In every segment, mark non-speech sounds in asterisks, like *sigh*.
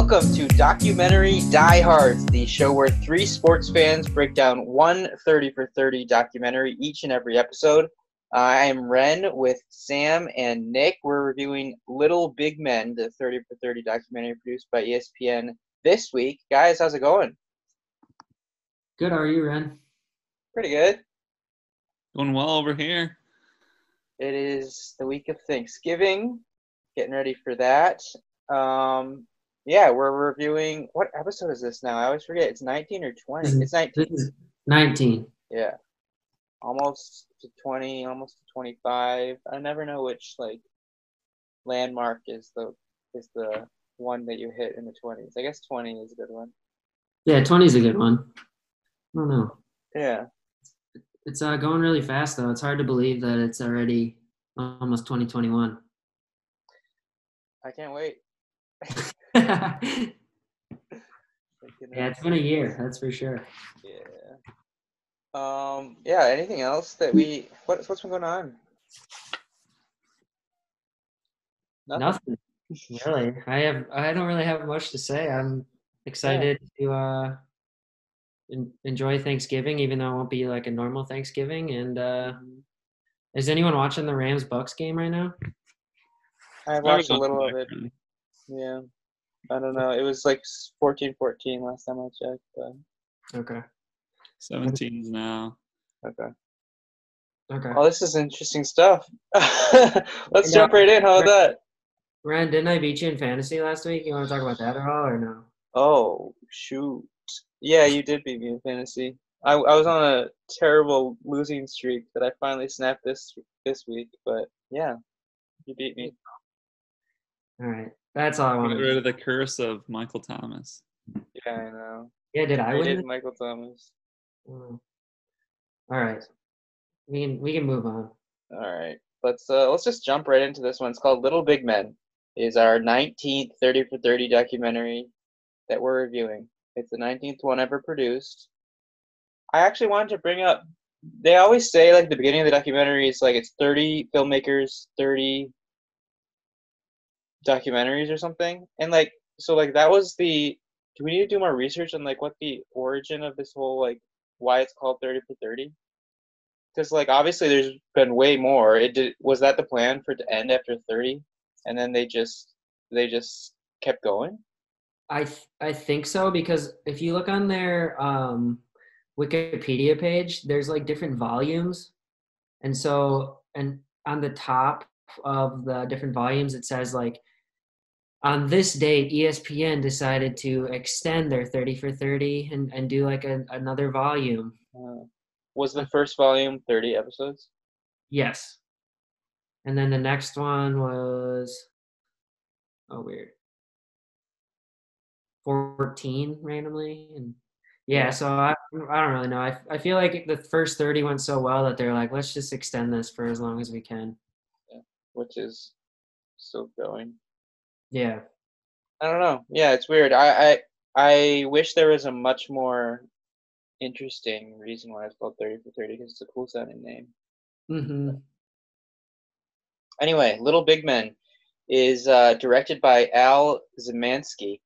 Welcome to Documentary Diehards, the show where three sports fans break down one 30 for 30 documentary each and every episode. I am Ren with Sam and Nick. We're reviewing Little Big Men, the 30 for 30 documentary produced by ESPN this week. Guys, how's it going? Good. How are you, Ren? Pretty good. Going well over here. It is the week of Thanksgiving. Getting ready for that. Um, yeah, we're reviewing. What episode is this now? I always forget. It's 19 or 20. It's 19. 19. Yeah. Almost to 20, almost to 25. I never know which like landmark is the is the one that you hit in the 20s. I guess 20 is a good one. Yeah, 20 is a good one. I don't know. Yeah. It's uh, going really fast, though. It's hard to believe that it's already almost 2021. I can't wait. Yeah, it's been a year, that's for sure. Yeah. Um. Yeah. Anything else that we? What, what's been going on? Nothing. really. I have. I don't really have much to say. I'm excited yeah. to uh, en- enjoy Thanksgiving, even though it won't be like a normal Thanksgiving. And uh, is anyone watching the Rams Bucks game right now? I watched a little of it. Yeah. I don't know. It was like 14 14 last time I checked. But... Okay. 17s now. Okay. Okay. Oh, this is interesting stuff. *laughs* Let's jump right in. How about that? Rand, didn't I beat you in fantasy last week? You want to talk about that at all or no? Oh, shoot. Yeah, you did beat me in fantasy. I, I was on a terrible losing streak that I finally snapped this this week, but yeah, you beat me. All right. That's all I want. Get rid of the curse of Michael Thomas. Yeah, I know. Yeah, did I, I win? Did Michael Thomas. Oh. All right, we can we can move on. All right, let's uh let's just jump right into this one. It's called Little Big Men. It is our 19th 30 for 30 documentary that we're reviewing. It's the 19th one ever produced. I actually wanted to bring up. They always say like the beginning of the documentary is like it's 30 filmmakers, 30 documentaries or something. And like so like that was the do we need to do more research on like what the origin of this whole like why it's called 30 for 30 because like obviously there's been way more. It did was that the plan for it to end after 30 and then they just they just kept going? I th- i think so because if you look on their um wikipedia page there's like different volumes. And so and on the top of the different volumes it says like on this date, ESPN decided to extend their 30 for 30 and, and do like a, another volume. Uh, was the first volume 30 episodes? Yes. And then the next one was, oh, weird. 14 randomly. And yeah, so I, I don't really know. I, I feel like the first 30 went so well that they're like, let's just extend this for as long as we can. Yeah, which is still going. Yeah. I don't know. Yeah, it's weird. I I I wish there was a much more interesting reason why it's called 30 for 30 because it's a cool sounding name. Mm-hmm. Anyway, Little Big Men is uh, directed by Al Szymanski.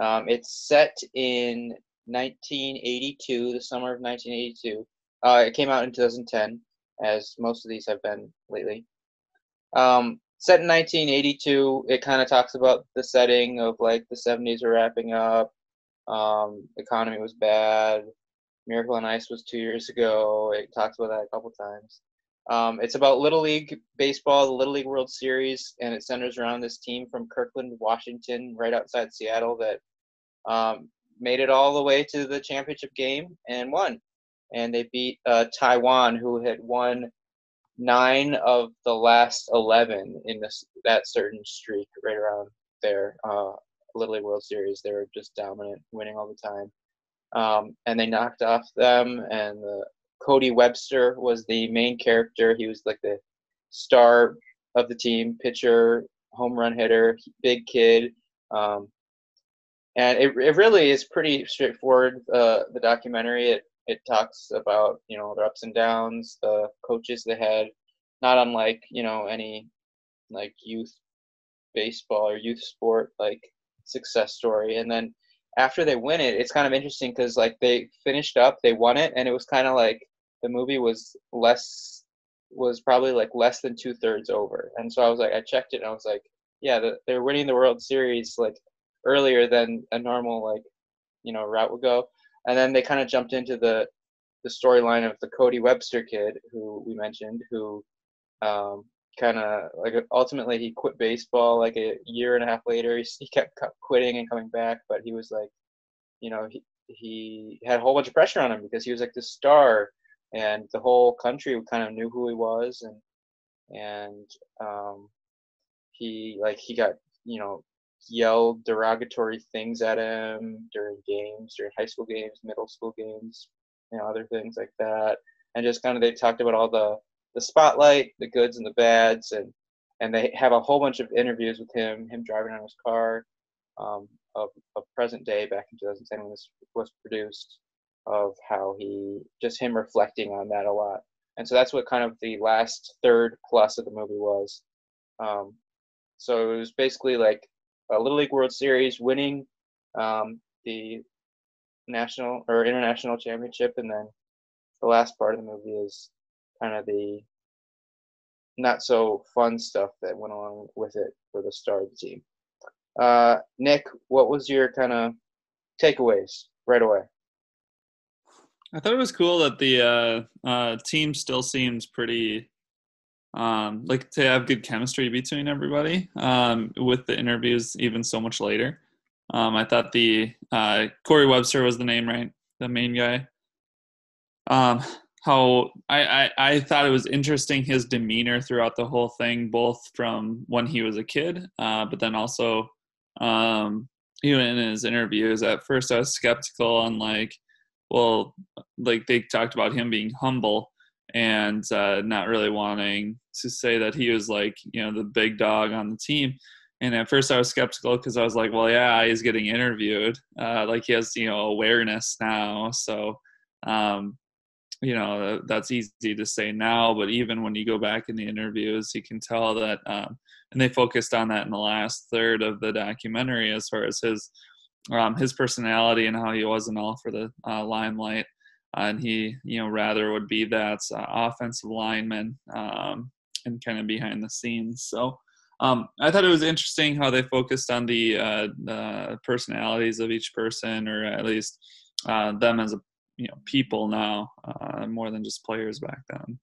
Um, it's set in 1982, the summer of 1982. Uh, it came out in 2010, as most of these have been lately. Um, set in 1982 it kind of talks about the setting of like the 70s were wrapping up um, economy was bad miracle on ice was two years ago it talks about that a couple times. Um, it's about little league baseball the little league world series and it centers around this team from kirkland washington right outside seattle that um, made it all the way to the championship game and won. And they beat uh, taiwan who had won nine of the last 11 in this that certain streak right around there uh, little league world series they were just dominant winning all the time. Um, and they knocked off them and the, cody webster was the main character. He was like the star of the team pitcher home run hitter big kid um, and it, it really is pretty straightforward uh, the documentary. It it talks about you know their ups and downs, the coaches they had, not unlike you know any like youth baseball or youth sport. Like success story. And then after they win it, it's kind of interesting because like they finished up, they won it, and it was kind of like the movie was less was probably like less than two thirds over. And so I was like, I checked it, and I was like, yeah, the, they're winning the World Series like earlier than a normal like you know route would go. And then they kind of jumped into the the storyline of the Cody Webster kid who we mentioned, who um, kind of like ultimately he quit baseball like a year and a half later. He, he kept quitting and coming back, but he was like, you know, he he had a whole bunch of pressure on him because he was like the star, and the whole country kind of knew who he was, and and um, he like he got you know yelled derogatory things at him during games, during high school games, middle school games, you know, other things like that, and just kind of they talked about all the the spotlight, the goods and the bads, and and they have a whole bunch of interviews with him, him driving on his car, um, of, of present day back in 2010 when this was produced, of how he just him reflecting on that a lot, and so that's what kind of the last third plus of the movie was. Um, so it was basically like a Little League World Series, winning um, the national or international championship, and then the last part of the movie is kind of the not so fun stuff that went along with it for the star of the team. Uh, Nick, what was your kind of takeaways right away? I thought it was cool that the uh, uh, team still seems pretty um, like to have good chemistry between everybody um, with the interviews even so much later. Um, I thought the uh, Corey Webster was the name, right? The main guy. Um, how I, I, I thought it was interesting his demeanor throughout the whole thing, both from when he was a kid, uh, but then also um, even in his interviews. At first, I was skeptical on like, well, like they talked about him being humble and uh, not really wanting to say that he was like you know the big dog on the team. And at first, I was skeptical because I was like, well, yeah, he's getting interviewed, uh, like he has you know awareness now, so. Um, you know that's easy to say now but even when you go back in the interviews you can tell that um, and they focused on that in the last third of the documentary as far as his um, his personality and how he wasn't all for the uh, limelight and he you know rather would be that uh, offensive lineman um, and kind of behind the scenes so um, I thought it was interesting how they focused on the, uh, personalities of each person, or at least uh, them as a you know people now uh, more than just players back then.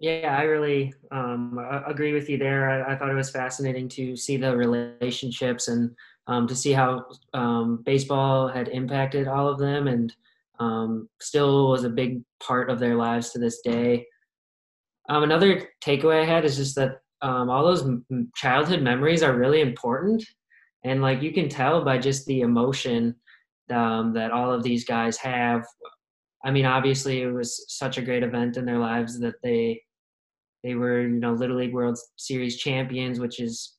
Yeah, I really um, agree with you there. I, I, thought it was fascinating to see the relationships and um, to see how um, baseball had impacted all of them and um, still was a big part of their lives to this day. Um, another takeaway I had is just that um, all those childhood memories are really important and like you can tell by just the emotion um, that all of these guys have i mean obviously it was such a great event in their lives that they they were you know little league world series champions which is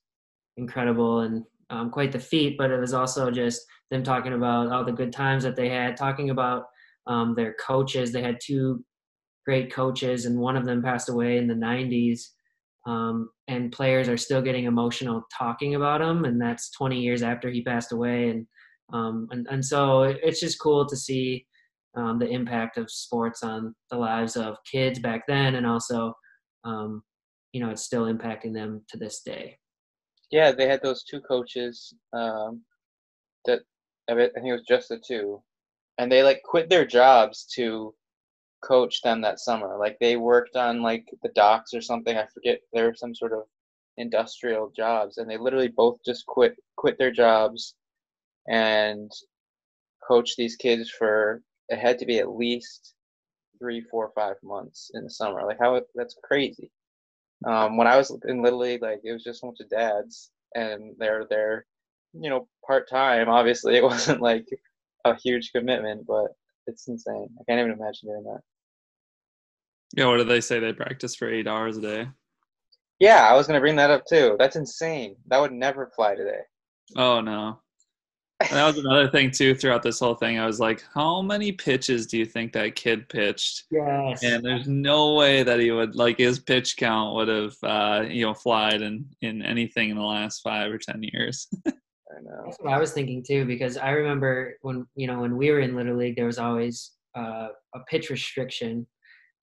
incredible and um, quite the feat but it was also just them talking about all the good times that they had talking about um, their coaches. They had two great coaches and one of them passed away in the 90s um, and players are still getting emotional talking about him, and that's 20 years after he passed away, and um, and and so it's just cool to see um, the impact of sports on the lives of kids back then, and also, um, you know, it's still impacting them to this day. Yeah, they had those two coaches I think it was just the two, and they like quit their jobs to coach them that summer. Like they worked on like the docks or something. I forget. There were some sort of industrial jobs, and they literally both just quit quit their jobs and coach these kids for it had to be at least three, four, five months in the summer. Like how that's crazy. Um, when I was in Little League, like it was just a bunch of dads, and they're there, you know, part time. Obviously, it *laughs* wasn't like a huge commitment, but it's insane. I can't even imagine doing that. Yeah, what do they say? They practice for eight hours a day. Yeah, I was gonna bring that up too. That's insane. That would never fly today. Oh no. that was another thing too throughout this whole thing. I was like, how many pitches do you think that kid pitched? Yes. And there's no way that he would like his pitch count would have uh, you know flied in in anything in the last five or ten years. *laughs* I know. That's what I was thinking too, because I remember when you know when we were in Little League, there was always uh, a pitch restriction,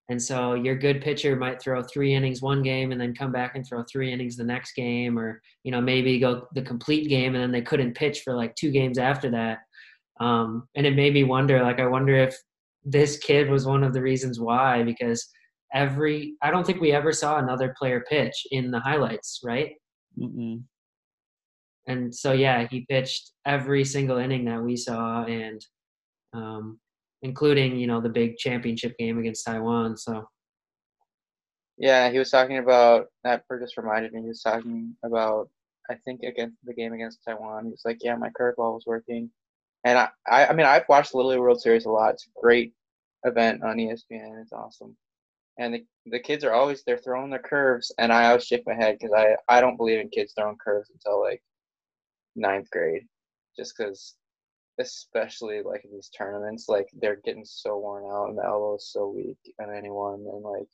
and so your good pitcher might throw three innings one game and then come back and throw three innings the next game, or you know maybe go the complete game and then they couldn't pitch for like two games after that. Um, and it made me wonder, like I wonder if this kid was one of the reasons why, because every I don't think we ever saw another player pitch in the highlights, right? Mm-mm. And so yeah, he pitched every single inning that we saw, and um, including you know the big championship game against Taiwan. So Yeah, he was talking about that. Just reminded me. He was talking about I think against the game against Taiwan. He was like, "Yeah, my curveball was working," and I, I, I mean, I've watched the Little World Series a lot. It's a great event on ESPN. It's awesome, and the the kids are always they're throwing their curves, and I always shake my head because I I don't believe in kids throwing curves until like ninth grade, just because, especially like in these tournaments, like they're getting so worn out and the elbow is so weak on anyone, and like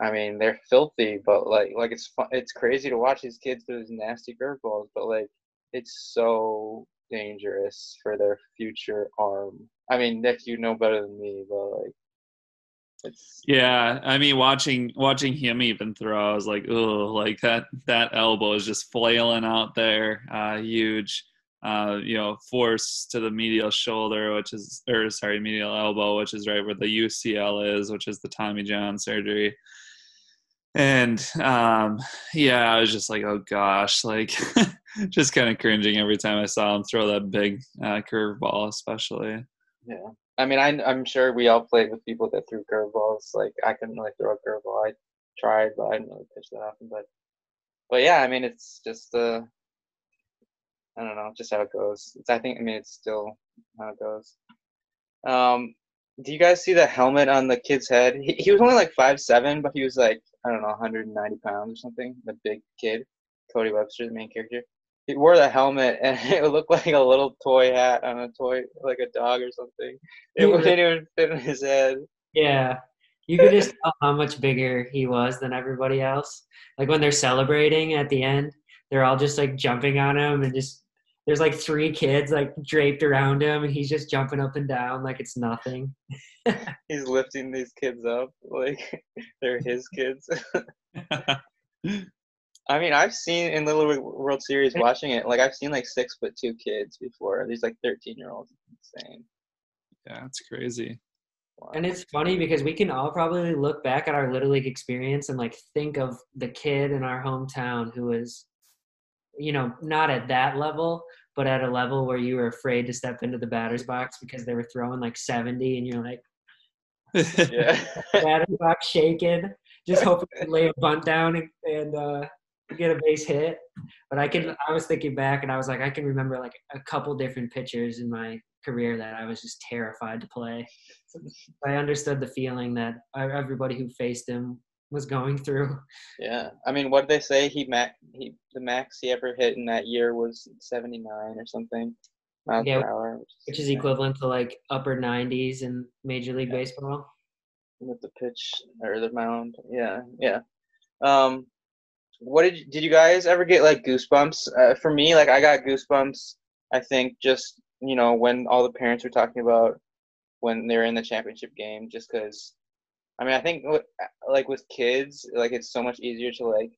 I mean, they're filthy, but like like it's fun, it's crazy to watch these kids do these nasty curveballs, but like it's so dangerous for their future arm. I mean, Nick, you know better than me, but like it's Yeah, I mean, watching watching him even throw, I was like, oh, like that that elbow is just flailing out there, uh, huge. Uh, you know, force to the medial shoulder, which is, or sorry, medial elbow, which is right where the UCL is, which is the Tommy John surgery. And um, yeah, I was just like, oh gosh, like *laughs* just kind of cringing every time I saw him throw that big uh, curveball, especially. yeah. I mean, I I'm sure we all played with people that threw curveballs. Like I couldn't really throw a curveball. I tried, but I didn't really pitch that often. But but yeah, I mean, it's just uh, I don't know, just how it goes. It's I think I mean it's still how it goes. Um, do you guys see the helmet on the kid's head? He, he was only like five seven, but he was like I don't know, 190 pounds or something. The big kid, Cody Webster, the main character. He wore the helmet, and *laughs* it looked like a little toy hat on a toy, like a dog or something. It He wouldn't even fit in his head. Yeah. You could just tell how much bigger he was than everybody else. Like when they're celebrating at the end, they're all just like jumping on him and just there's like three kids like draped around him and he's just jumping up and down like it's nothing. *laughs* He's lifting these kids up like *laughs* they're his kids. I mean, I've seen in Little League World Series watching it, like I've seen like six foot two kids before. These like 13 year olds. It's insane. yeah, it's crazy. Wow. And it's funny because we can all probably look back at our little league experience and like think of the kid in our hometown who was you know, not at that level, but at a level where you were afraid to step into the batter's box because they were throwing like 70 and you're like *laughs* yeah. *laughs* batter's box shaking, just hoping to lay a bunt down and, and uh, get a base hit. But I can, I was thinking back and I was like, I can remember like a couple different pitchers in my career that I was just terrified to play. I understood the feeling that everybody who faced him was going through. yeah. I mean, what did they say? He max he the max he ever hit in that year was 79 or something miles Yeah, per hour, Which is equivalent to like upper 90s in Major League Yeah. Baseball. with the pitch or the mound. Yeah, yeah. Um, what did you, did you guys ever get like goosebumps? Uh, for me, like I got goosebumps. I think just you know when all the parents were talking about when they're in the championship game, just because. I mean, I think like with kids, like it's so much easier to like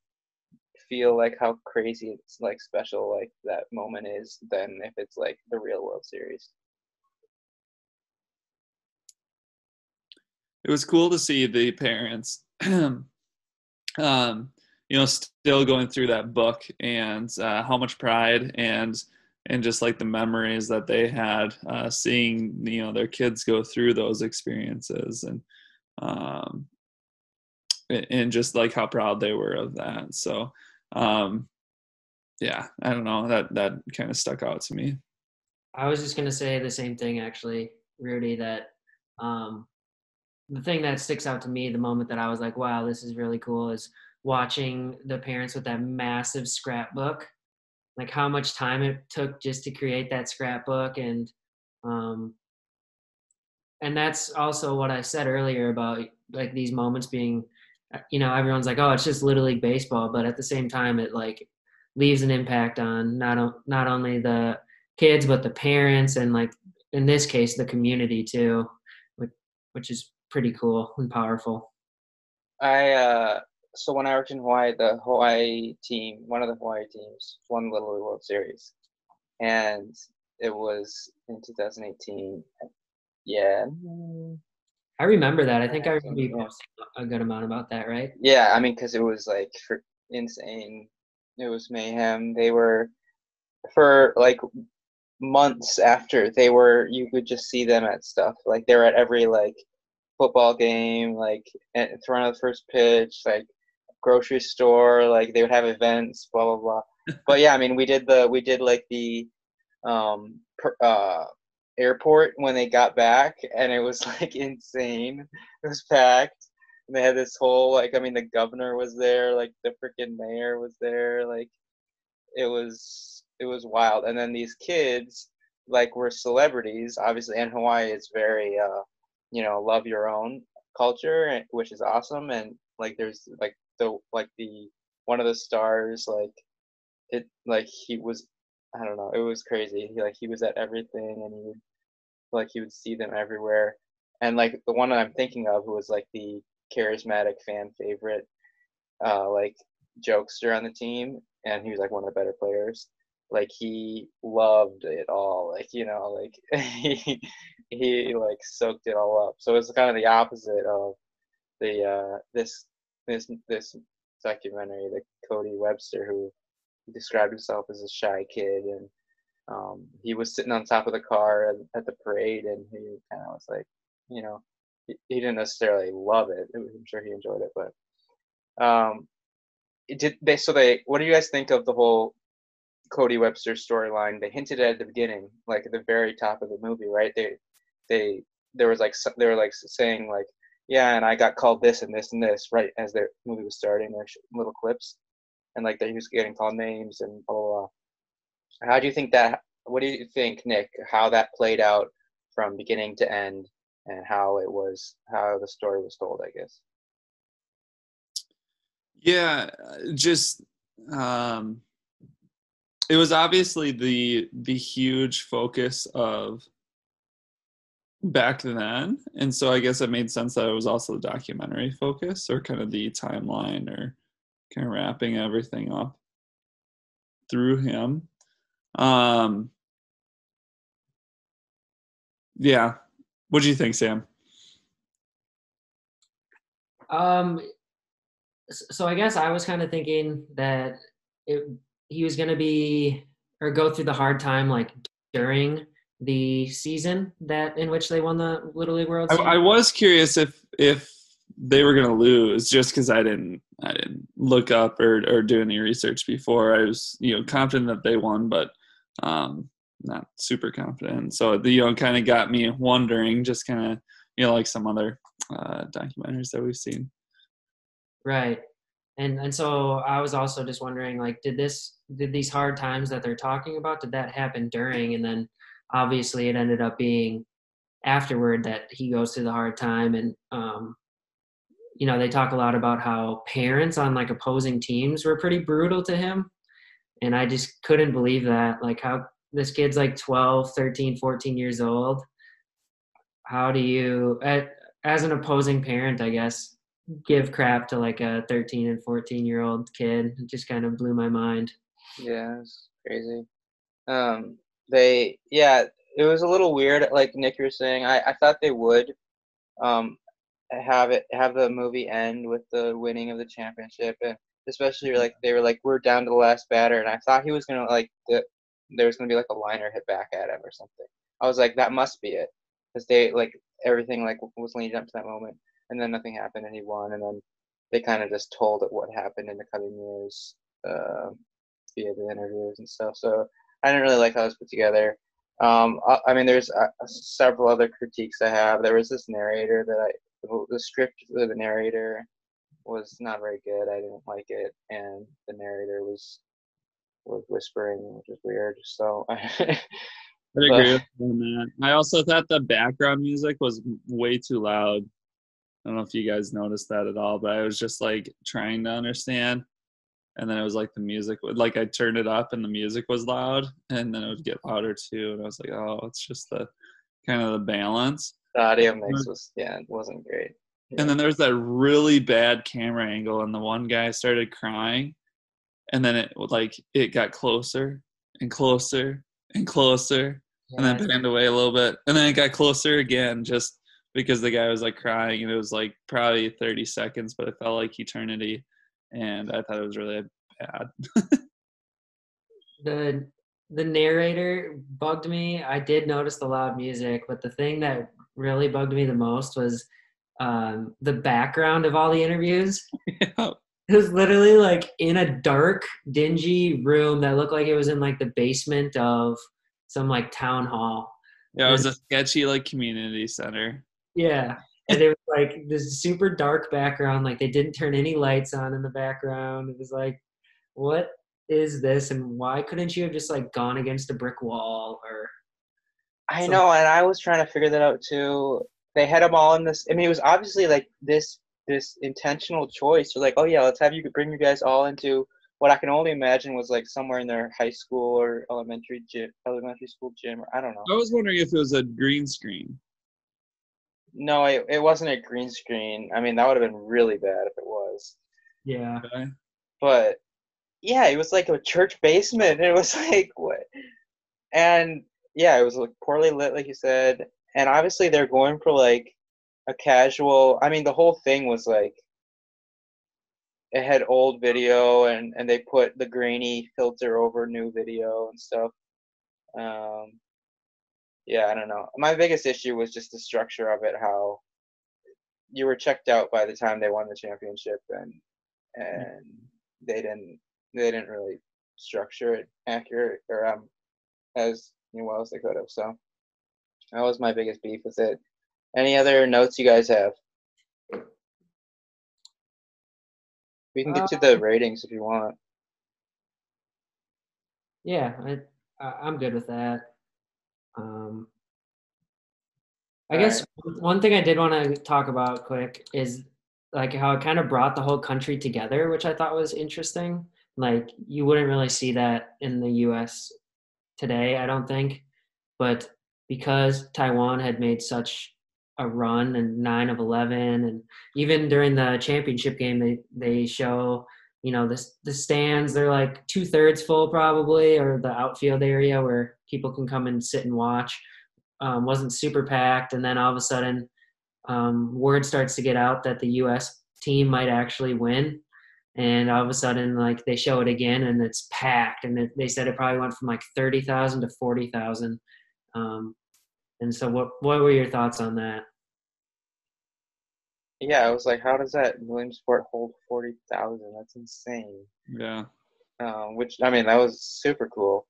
feel like how crazy it's like special like that moment is than if it's like the real World Series. it was cool to see the parents *clears throat* um you know still going through that book and uh, how much pride and and just like the memories that they had uh, seeing you know their kids go through those experiences and um and just like how proud they were of that so um yeah i don't know that that kind of stuck out to me I was just gonna say the same thing actually, Rudy. That um, the thing that sticks out to me the moment that I was like, "Wow, this is really cool," is watching the parents with that massive scrapbook, like how much time it took just to create that scrapbook and um and that's also what I said earlier about like these moments being you know everyone's like oh it's just little league baseball but at the same time it like leaves an impact on not not only the kids but the parents and like in this case the community too which, which is pretty cool and powerful. I uh so when I worked in Hawaii, the Hawaii team, one of the Hawaii teams, won the Little League World Series, and it was in 2018. Yeah. I remember that. I think I remember you a good amount about that, right? Yeah, I mean, because it was like for insane. It was mayhem. They were for like months after they were. You could just see them at stuff like they were at every like football game, like throwing out the first pitch, like grocery store. Like they would have events, blah blah blah. *laughs* but yeah, I mean, we did the we did like the um per, uh airport when they got back, and it was *laughs* like insane. It was packed. And they had this whole like I mean the governor was there, like the freaking mayor was there, like it was it was wild. And then these kids like were celebrities, obviously, and Hawaii is very uh you know love your own culture, which is awesome. And like there's like the like the one of the stars like it like he was I don't know it was crazy. He like he was at everything and he would like he would see them everywhere. And like the one that I'm thinking of who was like the charismatic fan favorite, uh, like jokester on the team, and he was like one of the better players. Like he loved it all. Like you know, like *laughs* he he like soaked it all up. So it's kind of the opposite of the uh, this this this documentary, the Cody Webster, who described himself as a shy kid, and um, he was sitting on top of the car at, the parade, and he kind of was like, you know, he, he, didn't necessarily love it. I'm sure he enjoyed it, but um, did they? So they, what do you guys think of the whole Cody Webster storyline? They hinted at the beginning, like at the very top of the movie, right? They, they, there was like they were like saying like yeah, and I got called this and this and this right as the movie was starting, like little clips, and like that he was getting called names and blah, blah, blah. How do you think that? What do you think, Nick? How that played out from beginning to end, and how it was, how the story was told, I guess. Yeah, just um, it was obviously the the huge focus of back then. And so i guess it made sense that it was also the documentary focus or kind of the timeline or kind of wrapping everything up through him. Um yeah. What do you think sam? Um so i guess i was kind of thinking that it he was going to be or go through the hard time like during the season that in which they won the Little League World Series? I, I was curious if if they were going to lose just because I didn't I didn't look up or or do any research before. I was you know confident that they won, but um, not super confident. So the you know kind of got me wondering, just kind of you know like some other uh, documentaries that we've seen. Right, and and so I was also just wondering, like, did this did these hard times that they're talking about did that happen during, and then obviously it ended up being afterward that he goes through the hard time and um, you know they talk a lot about how parents on like opposing teams were pretty brutal to him. And i just couldn't believe that like how this kid's like 12 13 14 years old. How do you as an opposing parent i guess give crap to like a 13 and 14 year old kid? It just kind of blew my mind. Yeah it's crazy. Um they yeah it was a little weird like nick you were saying i, I thought they would um, have it have the movie end with the winning of the championship and especially like they were like we're down to the last batter and i thought he was gonna like the, there was gonna be like a liner hit back at him or something. I was like that must be it because they like everything like was leading up to that moment and then nothing happened and he won and then they kind of just told it what happened in the coming years uh, via the interviews and stuff so I didn't really like how it was put together. Um, I, I, mean, there's uh, several other critiques I have. There was this narrator that I, the script of the narrator was not very good. I didn't like it, and the narrator was was whispering, which is weird. So I *laughs* I agree with you on that. I also thought the background music was way too loud. I don't know if you guys noticed that at all, but I was just like trying to understand. And then it was like the music would like I turned it up and the music was loud and then it would get mm-hmm. louder too. And I was like, oh, it's just the kind of the balance. the audio mix was yeah, it wasn't great. And then there's that really bad camera angle, and the one guy started crying, and then it like it got closer and closer and closer, and then panned away a little bit, and then it got closer again, just because the guy was like crying, and it was like probably 30 seconds, but it felt like eternity, and I thought it was really bad. *laughs* the the narrator bugged me. I did notice the loud music, but the thing that really bugged me the most was um, the background of all the interviews. *laughs* yeah. It was literally like in a dark, dingy room that looked like it was in like the basement of some like town hall. Yeah, it was a sketchy like community center. Yeah. And it was like this super dark background. Like they didn't turn any lights on in the background. It was like, what is this? And why couldn't you have just like gone against a brick wall or I So- know, and I was trying to figure that out too. They had them all in this. I mean, it was obviously like this this intentional choice. They're like, oh yeah, let's have you bring you guys all into what I can only imagine was like somewhere in their high school or elementary gym, elementary school gym, or I don't know. I was wondering if it was a green screen. No, it, it wasn't a green screen. I mean, that would have been really bad if it was. yeah. Okay. But yeah, it was like a church basement. It was *laughs* like what? And yeah, it was like poorly lit, like you said. And obviously, they're going for like a casual. I mean, the whole thing was like it had old video, and and they put the grainy filter over new video and stuff. Um, yeah, I don't know. My biggest issue was just the structure of it. How you were checked out by the time they won the championship, and and they didn't they didn't really structure it accurate or um as well as they could have. So that was my biggest beef with it. Any other notes you guys have? We can get to the ratings if you want. Yeah, I, I I'm good with that. Um, I All guess one thing I did want to talk about quick is like how it kind of brought the whole country together, which I thought was interesting. Like you wouldn't really see that in the U.S. today, I don't think, but because Taiwan had made such a run and nine of eleven, and even during the championship game, they they show you know the the stands they're like two thirds full probably, or the outfield area where people can come and sit and watch. Um, wasn't super packed, and then all of a sudden, um, word starts to get out that the U.S. team might actually win, and all of a sudden, like they show it again, and it's packed, and they said it probably went from like thirty thousand to forty thousand. Um, and so, what what were your thoughts on that? Yeah, I was like, how does that Williamsport hold forty thousand? That's insane. Yeah. Um, which I mean, that was super cool.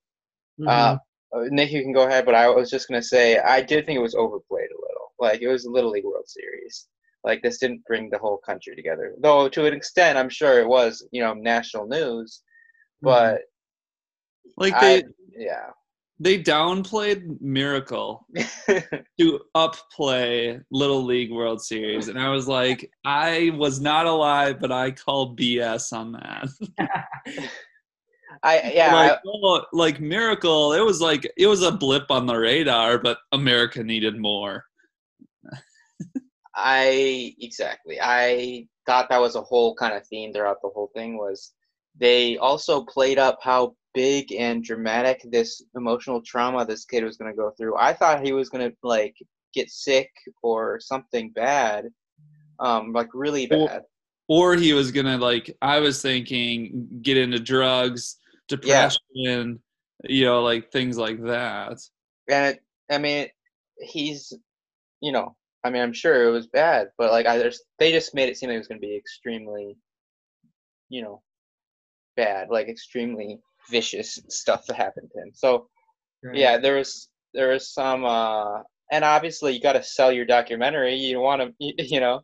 Mhm. Uh, uh, Nick, you can go ahead, but I was just gonna say I did think it was overplayed a little. Like it was a Little League World Series. Like this didn't bring the whole country together, though to an extent, I'm sure it was, you know, national news. But Like they I, yeah, they downplayed Miracle *laughs* to upplay Little League World Series, and I was like, I was not alive, but I call BS on that. *laughs* I yeah, like, I, oh, like Miracle, it was like it was a blip on the radar, but America needed more. I exactly. I thought that was a whole kind of theme throughout the whole thing was they also played up how big and dramatic this emotional trauma this kid was going to go through. I thought he was going to like get sick or something bad. Um like really bad. Or he was gonna like I was thinking get into drugs, depression, you know, like things like that. And it, I mean he's you know, I mean I'm sure it was bad, but like I just they just made it seem like it was going to be extremely you know bad, like extremely vicious stuff that happened to him. So Right. yeah there was there was some uh and obviously you got to sell your documentary you want to *laughs* you, you know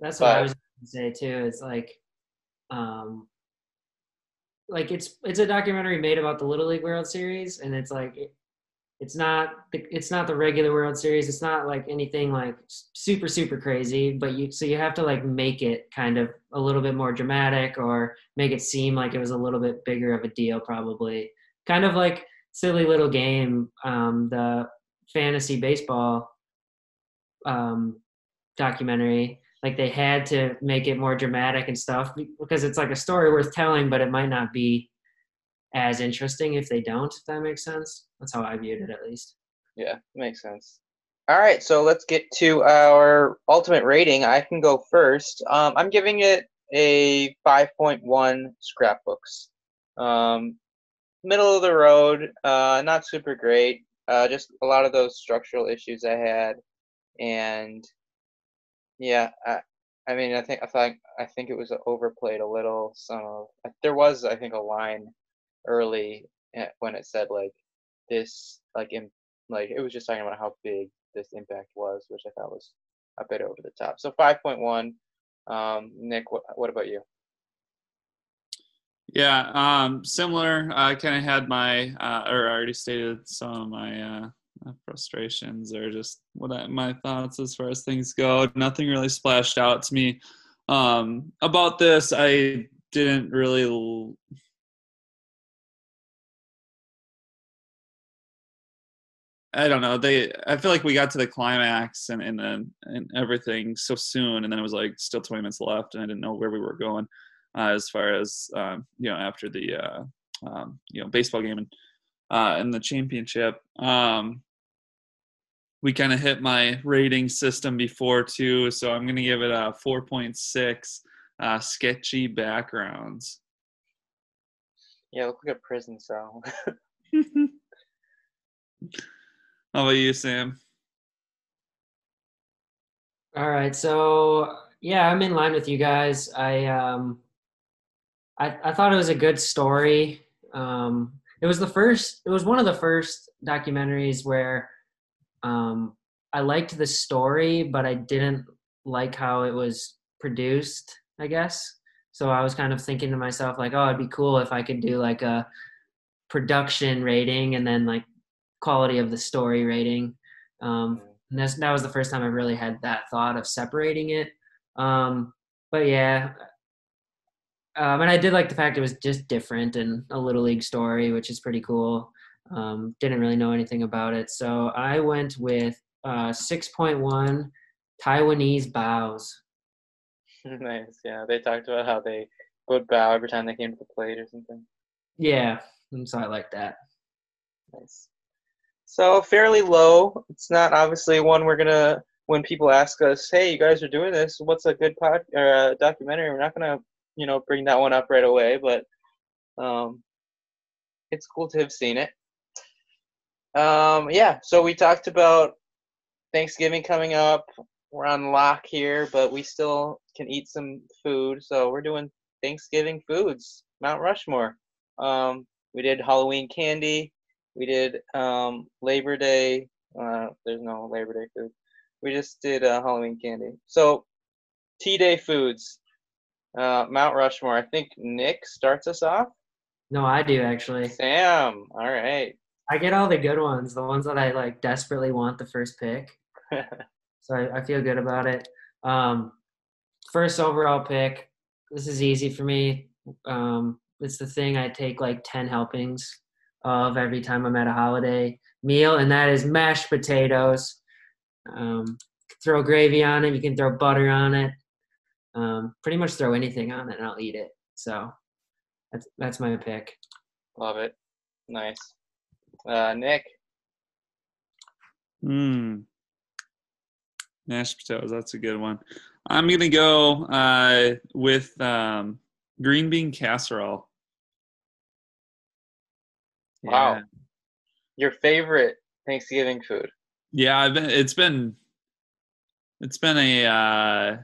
That's what I was going to say too. It's like, um, like it's it's a documentary made about the Little League World Series, and it's like it, it's not the, it's not the regular World Series. It's not like anything like super super crazy, but you so you have to like make it kind of a little bit more dramatic or make it seem like it was a little bit bigger of a deal, probably. Kind of like silly little game, um, the fantasy baseball um, documentary. Like they had to make it more dramatic and stuff because it's like a story worth telling, but it might not be as interesting if they don't. If that makes sense. That's how I viewed it, at least. Yeah, makes sense. All right, so let's get to our ultimate rating. I can go first. Um, I'm giving it a 5.1 scrapbooks. Um, middle of the road, uh, not super great. Uh, just a lot of those structural issues I had, and yeah, I, I mean, I think I thought I think it was overplayed a little. Some there was, I think, a line early eh, when it said like this, like in like it was just talking about how big this impact was, which I thought was a bit over the top. So 5.1. Um, Nick, what, what about you? Yeah, um, similar. I kind of had my, uh, or I already stated some of my uh, frustrations or just what I, my thoughts as far as things go. Nothing really splashed out to me um, about this. I didn't really. I don't know. They. I feel like we got to the climax and and then and everything so soon, and then it was like still 20 minutes left, and I didn't know where we were going uh, as far as um, you know after the uh, um, you know baseball game and uh, in the championship. Um, we kind of hit my rating system before too, so I'm gonna give it a 4.6. Uh, sketchy backgrounds. Yeah, look like a prison cell. *laughs* *laughs* How about you, Sam? All right, so yeah, I'm in line with you guys. I um, I, I thought it was a good story. Um, it was the first. It was one of the first documentaries where um, I liked the story, but I didn't like how it was produced. I guess so. I was kind of thinking to myself like, oh, it'd be cool if I could do like a production rating and then like quality of the story rating. Um, and that's, that was the first time I really had that thought of separating it. Um, but yeah, um, and I did like the fact it was just different and a little league story, which is pretty cool. Um, didn't really know anything about it, so I went with uh, 6.1 Taiwanese bows. *laughs* nice, yeah. They talked about how they would bow every time they came to the plate or something. Yeah, and so I like that. Nice. So fairly low. It's not obviously one we're gonna. When people ask us, "Hey, you guys are doing this. What's a good pod or a documentary?" We're not gonna you know bring that one up right away, but um, it's cool to have seen it. Um, yeah, so we talked about Thanksgiving coming up. We're on lock here, but we still can eat some food. So we're doing Thanksgiving foods, Mount Rushmore. Um, we did Halloween candy. We did um, Labor Day. Uh, there's no Labor Day food. We just did uh, Halloween candy. So, T Day foods. Uh, Mount Rushmore. I think Nick starts us off. No, I do actually. Sam. All right. I get all the good ones, the ones that I like desperately want the first pick. *laughs* so I, I, feel good about it. Um, first overall pick. This is easy for me. Um, it's the thing I take like ten helpings of every time I'm at a holiday meal, and that is mashed potatoes. Um, throw gravy on it. You can throw butter on it um, pretty much throw anything on it and I'll eat it. So that's that's my pick. Love it. Nice. Uh, Nick. Hmm. Mashed potatoes. That's a good one. I'm gonna go uh, with um, green bean casserole. Wow. Yeah. Your favorite Thanksgiving food? Yeah, I've been. It's been. It's been a. Uh,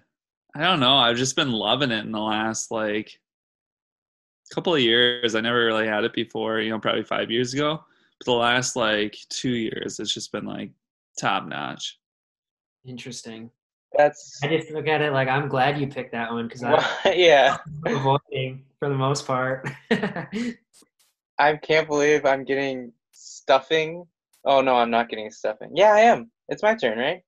I don't know. I've just been loving it in the last like couple of years. I never really had it before, you know, probably five years ago. But the last like two years, it's just been like top notch. Interesting. That's I just look at it like I'm glad you picked that one because *laughs* *laughs* I'm yeah. avoiding for the most part. *laughs* I can't believe I'm getting stuffing. Oh no, I'm not getting stuffing. Yeah, I am. It's my turn, right?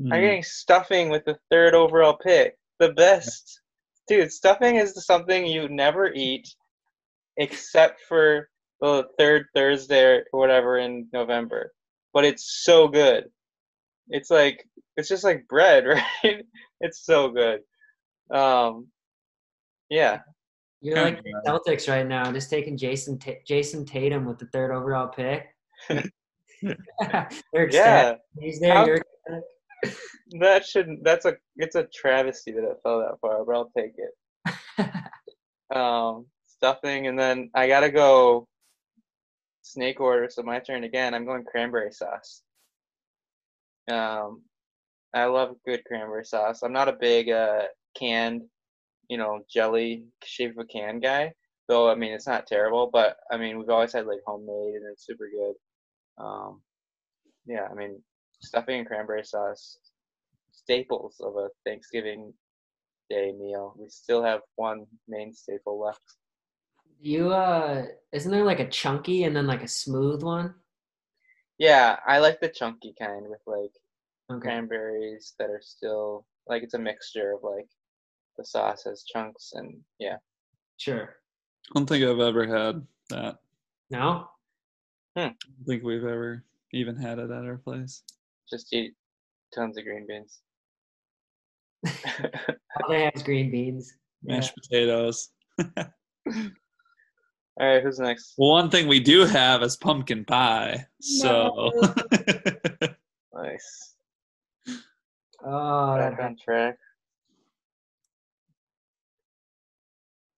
Hmm. I'm getting stuffing with the third overall pick. The best. Dude, stuffing is something you never eat except for the third Thursday or whatever in November. But it's so good. It's like it's just like bread, *laughs* right? It's so good. Um yeah. You're like the Celtics right now, just taking Jayson Ta- Jayson Tatum with the third overall pick. *laughs* They're ecstatic. Yeah. He's there. How- You're That should that's a it's a travesty that it fell that far, but I'll take it. *laughs* um, stuffing, and then I gotta go snake order. So my turn again. I'm going cranberry sauce. Um, I love good cranberry sauce. I'm not a big uh, canned, you know, jelly shape of a can guy. Though I mean, it's not terrible, but I mean, we've always had like homemade, and it's super good. Um, yeah, I mean, stuffing and cranberry sauce, staples of a Thanksgiving Day meal. We still have one main staple left. you uh, isn't there like a chunky and then like a smooth one? Yeah, I like the chunky kind with like Okay. cranberries that are still like it's a mixture of like the sauce has chunks and yeah. Sure. I don't think I've ever had that. No. Hmm. I don't think we've ever even had it at our place. Just eat tons of green beans. *laughs* All they have is green beans. Mashed potatoes. *laughs* All right, who's next? Well, one thing we do have is pumpkin pie. So *laughs* Nice. Oh, that Back on track.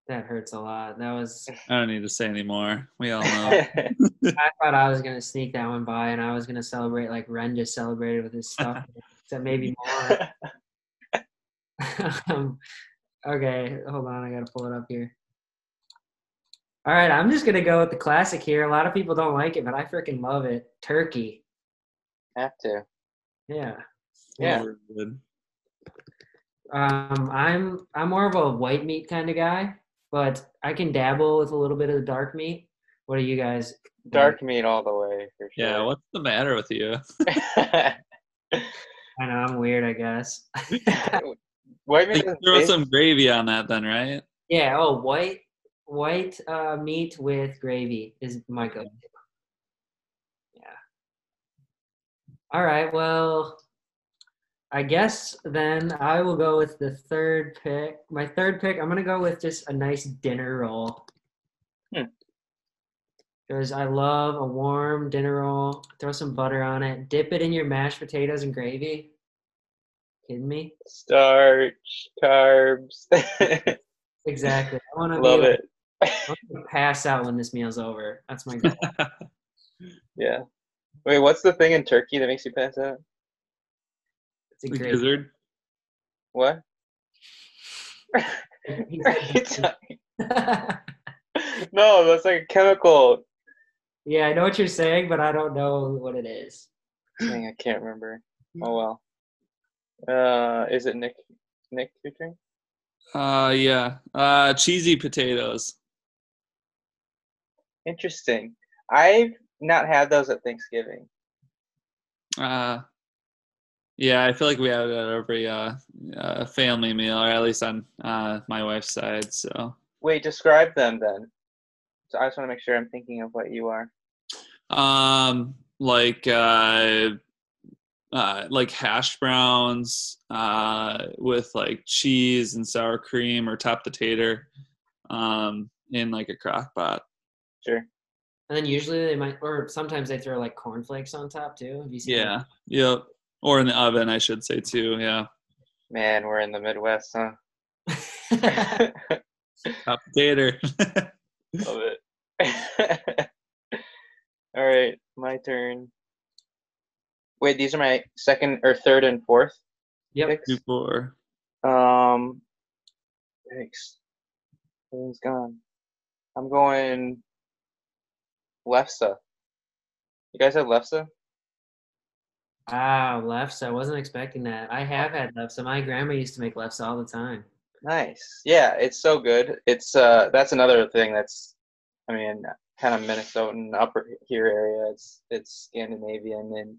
That hurts a lot. That was. *laughs* I don't need to say anymore. We all know. *laughs* I thought I was gonna sneak that one by, and I was gonna celebrate like Ren just celebrated with his stuff. *laughs* Except maybe more. um, okay, hold on. I gotta pull it up here. All right, I'm just gonna go with the classic here. A lot of people don't like it, but I freaking love it. Turkey. Have to. Yeah. Yeah. We're good. Um, I'm I'm more of a white meat kind of guy, but I can dabble with a little bit of the dark meat. What are you guys? think? Dark meat all the way for Yeah, what's the matter with you? *laughs* I know I'm weird, I guess. *laughs* White meat throw bas- some gravy on that then, right? yeah. Oh, white white uh, meat with gravy is my go-to. Yeah. All right. Well, I guess then I will go with the third pick. My third pick, I'm gonna go with just a nice dinner roll. Hmm. Because I love a warm dinner roll. Throw some butter on it. Dip it in your mashed potatoes and gravy. Kidding me? starch, carbs. *laughs* Exactly. I want to Love it. pass out when this meal's over. That's my goal. *laughs* Yeah. Wait, what's the thing in Turkey that makes you pass out? It's a The great. gizzard. What? *laughs* He Are you said- talking- no, that's like a chemical. yeah, I know what you're saying, but I don't know what it is. Dang, I can't remember. Oh well. Uh, is it Nick? Nick, your turn? Uh yeah. Uh cheesy potatoes. Interesting. I've not had those at Thanksgiving. Uh yeah, I feel like we have it at every uh, uh family meal, or at least on uh my wife's side. So Wait, describe them then. So I just want to make sure I'm thinking of what you are. um like uh uh like hash browns uh with like cheese and sour cream or top the tater um in like a crock pot. Sure. And then usually they might, or sometimes they throw like cornflakes on top too. Have you seen Yeah. Yep. Or in the oven, I should say too. Yeah. Man, we're in the Midwest, huh? that? Top tater. Love it. *laughs* All right, my turn. Wait, these are my second or third and fourth yep. picks. Before. Um, thanks. Everything's gone. I'm going Lefse. You guys have Lefse? Wow, lefse. I wasn't expecting that. I have had lefse. My grandma used to make lefse all the time. Nice. Yeah, it's so good. It's uh that's another thing that's I mean, kind of Minnesotan upper here area. It's it's Scandinavian in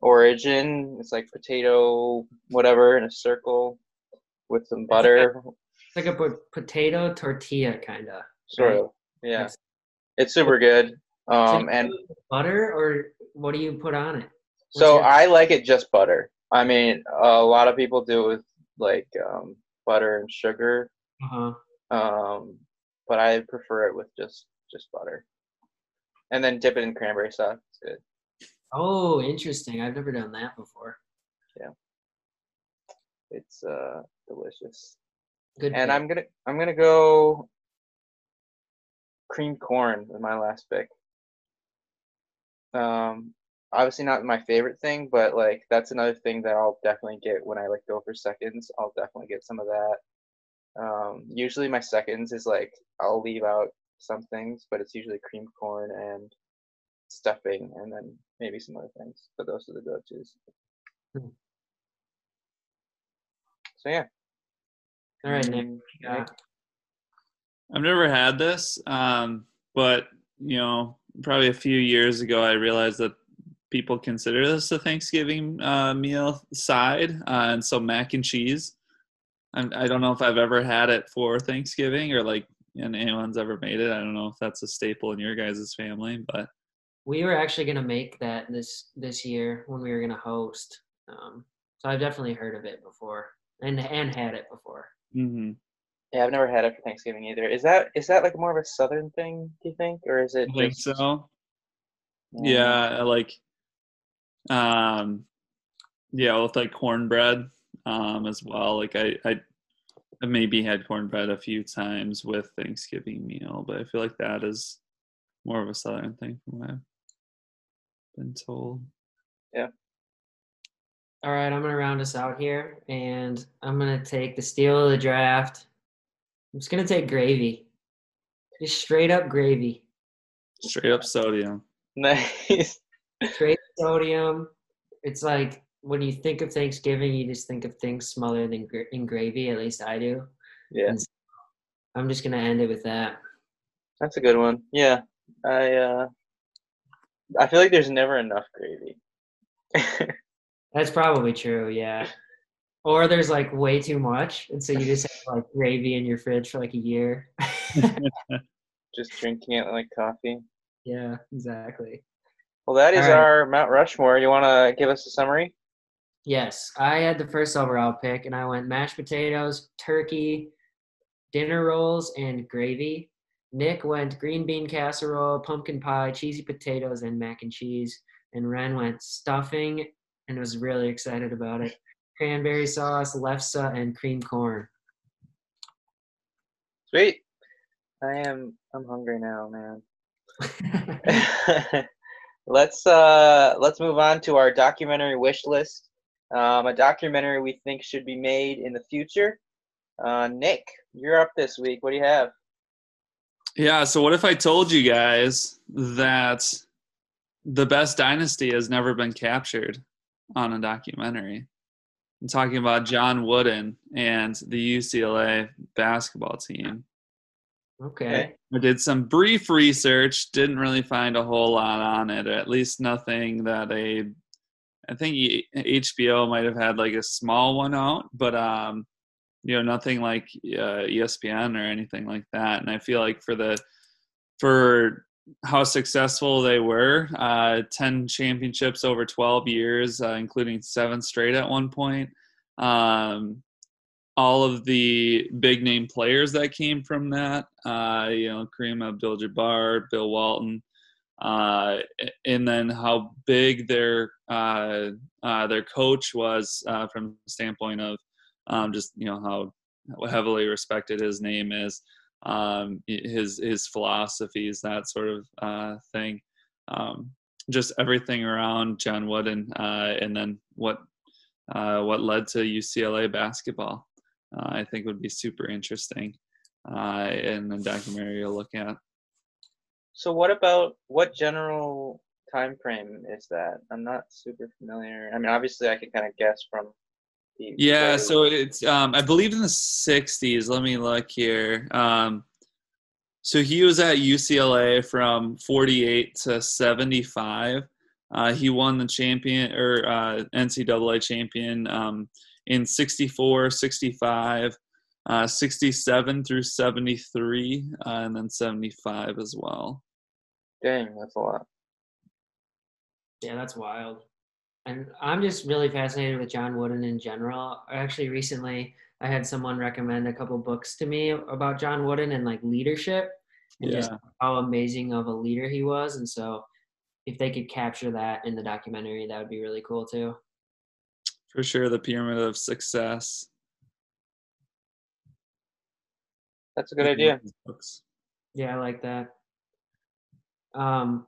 origin. It's like potato whatever in a circle with some butter. It's like a po- potato tortilla kind of. Sort of. Yeah. It's super good. Um and butter or what do you put on it? What's so your- I like it just butter. I mean, a lot of people do it with like um butter and sugar. uh-huh. Um, but I prefer it with just just butter, and then dip it in cranberry sauce. It's good. Oh, interesting. I've never done that before. Yeah. It's uh delicious. Good. And pick. I'm gonna I'm gonna go cream corn with my last pick. Um, obviously not my favorite thing, but like that's another thing that I'll definitely get when I like go for seconds. I'll definitely get some of that. Um, usually my seconds is like I'll leave out some things, but it's usually cream corn and stuffing, and then maybe some other things. But those are the go-tos. Hmm. So yeah. All right, Nick. Mm, Yeah. I've never had this, um, but you know, probably a few years ago, I realized that people consider this a Thanksgiving uh, meal side, uh, and so mac and cheese. I'm, I don't know if I've ever had it for Thanksgiving or like, and anyone's ever made it. I don't know if that's a staple in your guys' family, but We were actually gonna make that this this year when we were gonna host. Um, so I've definitely heard of it before and and had it before. mhm. Yeah, I've never had it for Thanksgiving either. Is that is that like more of a southern thing, do you think? Or is it I think just so. Yeah, I like, um, yeah, with like cornbread, um, as well. Like I, I, maybe had cornbread a few times with Thanksgiving meal, but I feel like that is more of a southern thing from what I've been told. Yeah. All right, I'm gonna round us out here, and I'm gonna take the steal of the draft. I'm just gonna take gravy, just straight up gravy, Straight up sodium. Nice. *laughs* straight sodium. It's like when you think of Thanksgiving, you just think of things smothered in, gra- in gravy. At least I do. Yeah, And I'm just gonna end it with that. that's a good one. Yeah. I uh I feel like there's never enough gravy. *laughs* That's probably true. Yeah. Or there's like way too much, and so you just have like gravy in your fridge for like a year. *laughs* Just drinking it like coffee. yeah, exactly. Well, that is right. our Mount Rushmore. You want to give us a summary? Yes, I had the first overall pick, and I went mashed potatoes, turkey, dinner rolls, and gravy. Nick went green bean casserole, pumpkin pie, cheesy potatoes, and mac and cheese. And Ren went stuffing and was really excited about it. Cranberry sauce, lefse, and cream corn. Sweet. I am. I'm hungry now, man. *laughs* *laughs* let's uh let's move on to our documentary wish list. Um, a documentary we think should be made in the future. Uh, Nick, you're up this week. What do you have? Yeah. So what if I told you guys that the best dynasty has never been captured on a documentary? I'm talking about John Wooden and the UCLA basketball team. Okay. I did some brief research, didn't really find a whole lot on it, at least nothing that a I think HBO might have had like a small one out, but um you know nothing like uh, ESPN or anything like that. And I feel like for the for how successful they were, uh, ten championships over twelve years, uh, including seven straight at one point. Um, all of the big name players that came from that, uh, you know, Kareem Abdul-Jabbar, Bill Walton, uh, and then how big their uh, uh, their coach was uh, from the standpoint of um, just you know how heavily respected his name is, um, his his philosophies, that sort of uh, thing. Um, just everything around John Wooden, and then what what led to UCLA basketball. Uh, I think would be super interesting uh, in the documentary you'll look at. So, what about what general time frame is that? I'm not super familiar. I mean, obviously, I can kind of guess from. The Yeah, so it's um I believe in the '60s. Let me look here. Um, so he was at UCLA from '48 to '75. Uh, he won the champion or uh, NCAA champion um, in '64, '65, uh, '67 through '73, uh, and then '75 as well. Dang, that's a lot. Yeah, that's wild. And I'm just really fascinated with John Wooden in general. Actually, recently I had someone recommend a couple books to me about John Wooden and like leadership and just Yeah. how amazing of a leader he was. And so, if they could capture that in the documentary, that would be really cool too. For sure, the pyramid of success. That's a good idea. Yeah, I like that. Um,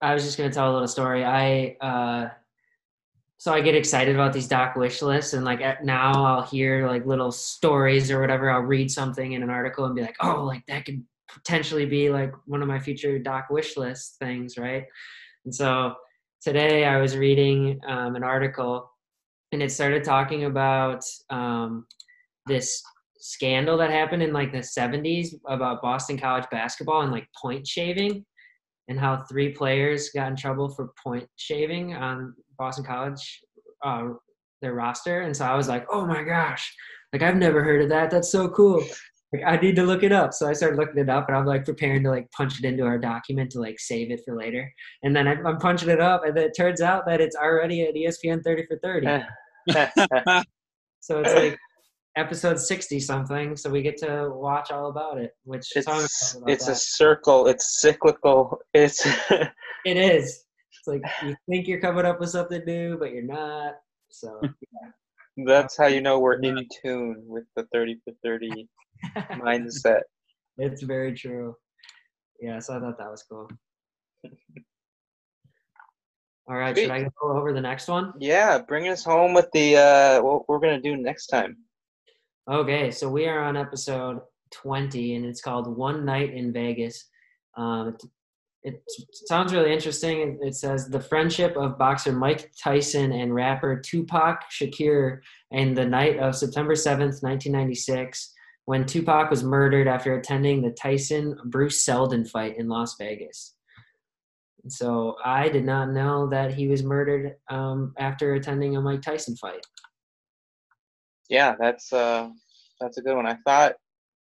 I was just gonna tell a little story. I uh, so I get excited about these doc wish lists, and like at, now I'll hear like little stories or whatever. I'll read something in an article and be like, oh, like that could potentially be like one of my future doc wish list things, right? And so today I was reading um, an article, and it started talking about um, this scandal that happened in like the 70s about Boston College basketball and like point shaving and how three players got in trouble for point shaving on Boston College uh, their roster. And so I was like oh my gosh like I've never heard of that. That's so cool. Like I need to look it up. So I started looking it up and I'm like preparing to like punch it into our document to like save it for later. And then I'm punching it up and then it turns out that it's already at ESPN 30 for 30 *laughs* so it's like episode 60 something so we get to watch all about it which it's about it's a circle. It's cyclical. It's *laughs* it is it's like you think you're coming up with something new but you're not so that's how you know we're in tune with the thirty for thirty *laughs* mindset. it's very true yeah so i thought that was cool all right should i go over the next one Yeah, bring us home with the uh, what we're gonna do next time. Okay, so we are on episode 20, and it's called One Night in Vegas. Um, it, it sounds really interesting. It, it says the friendship of boxer Mike Tyson and rapper Tupac Shakur in the night of September 7th, 1996, when Tupac was murdered after attending the Tyson Bruce Seldon fight in Las Vegas. And so I did not know that he was murdered um, after attending a Mike Tyson fight. Yeah, that's uh, that's a good one. I thought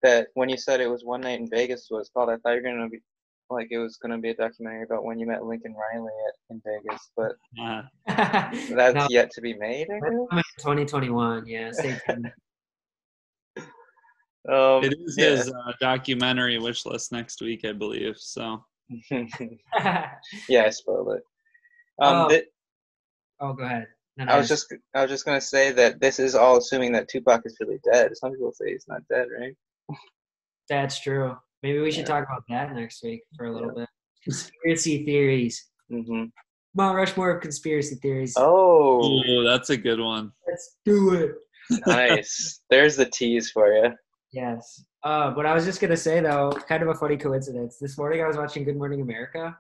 that when you said it was one night in Vegas was called, I thought you were gonna be like it was gonna be a documentary about when you met Lincoln Riley at, in Vegas, but Uh, *laughs* that's No. yet to be made. I That's 2021. Yeah, stay *laughs* Um, it is yeah. his uh, documentary wish list next week, I believe. So *laughs* *laughs* yeah, I spoiled it. Um, Oh. thi- oh, go ahead. Then I was ask- just I was just gonna say that this is all assuming that Tupac is really dead. Some people say he's not dead, right? That's true. Maybe we should Yeah. talk about that next week for a little bit. Conspiracy theories. hmm Mount Rushmore of conspiracy theories. Oh, Ooh, that's a good one. Let's do it. nice. There's the tease for you. *laughs* Yes. Uh, but I was just gonna say though, kind of a funny coincidence. This morning I was watching Good Morning America,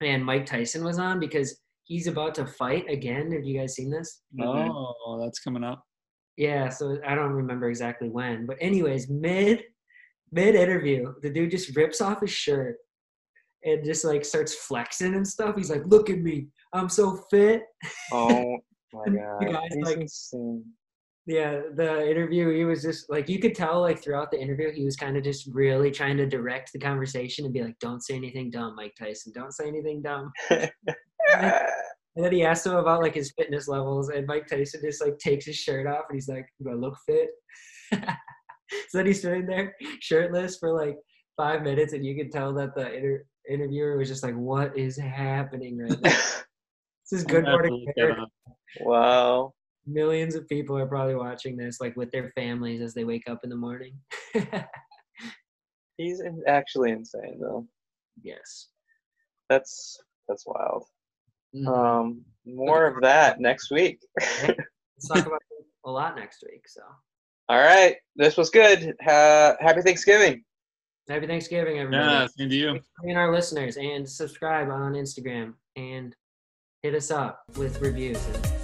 and Mike Tyson was on because he's about to fight again. Have you guys seen this? Mhm. Oh, that's coming up. Yeah, so I don't remember exactly when, but anyways, mid mid interview, the dude just rips off his shirt and just like starts flexing and stuff. He's like, "Look at me, I'm so fit." Oh *laughs* my The god, guy's he's like- insane. Yeah, the interview, he was just like you could tell like throughout the interview, he was kind of just really trying to direct the conversation and be like, "Don't say anything dumb, Mike Tyson. Don't say anything dumb." *laughs* And then he asked him about like his fitness levels, and Mike Tyson just like takes his shirt off and he's like, "Do I look fit?" *laughs* so then he's sitting there shirtless for like five minutes, and you can tell that the inter- interviewer was just like, "What is happening right now?" *laughs* This is Good I'm gonna have to Morning look that America. up. wow. Millions of people are probably watching this like with their families as they wake up in the morning. *laughs* He's in, actually insane though. yes. That's that's wild. Mhm. Um, more of that next week. *laughs* Let's talk about a lot next week. So All right, this was good. Uh, happy Thanksgiving. happy Thanksgiving, everybody. Yeah, same to you. Thanks for being our listeners and subscribe on Instagram. and hit us up with reviews and such.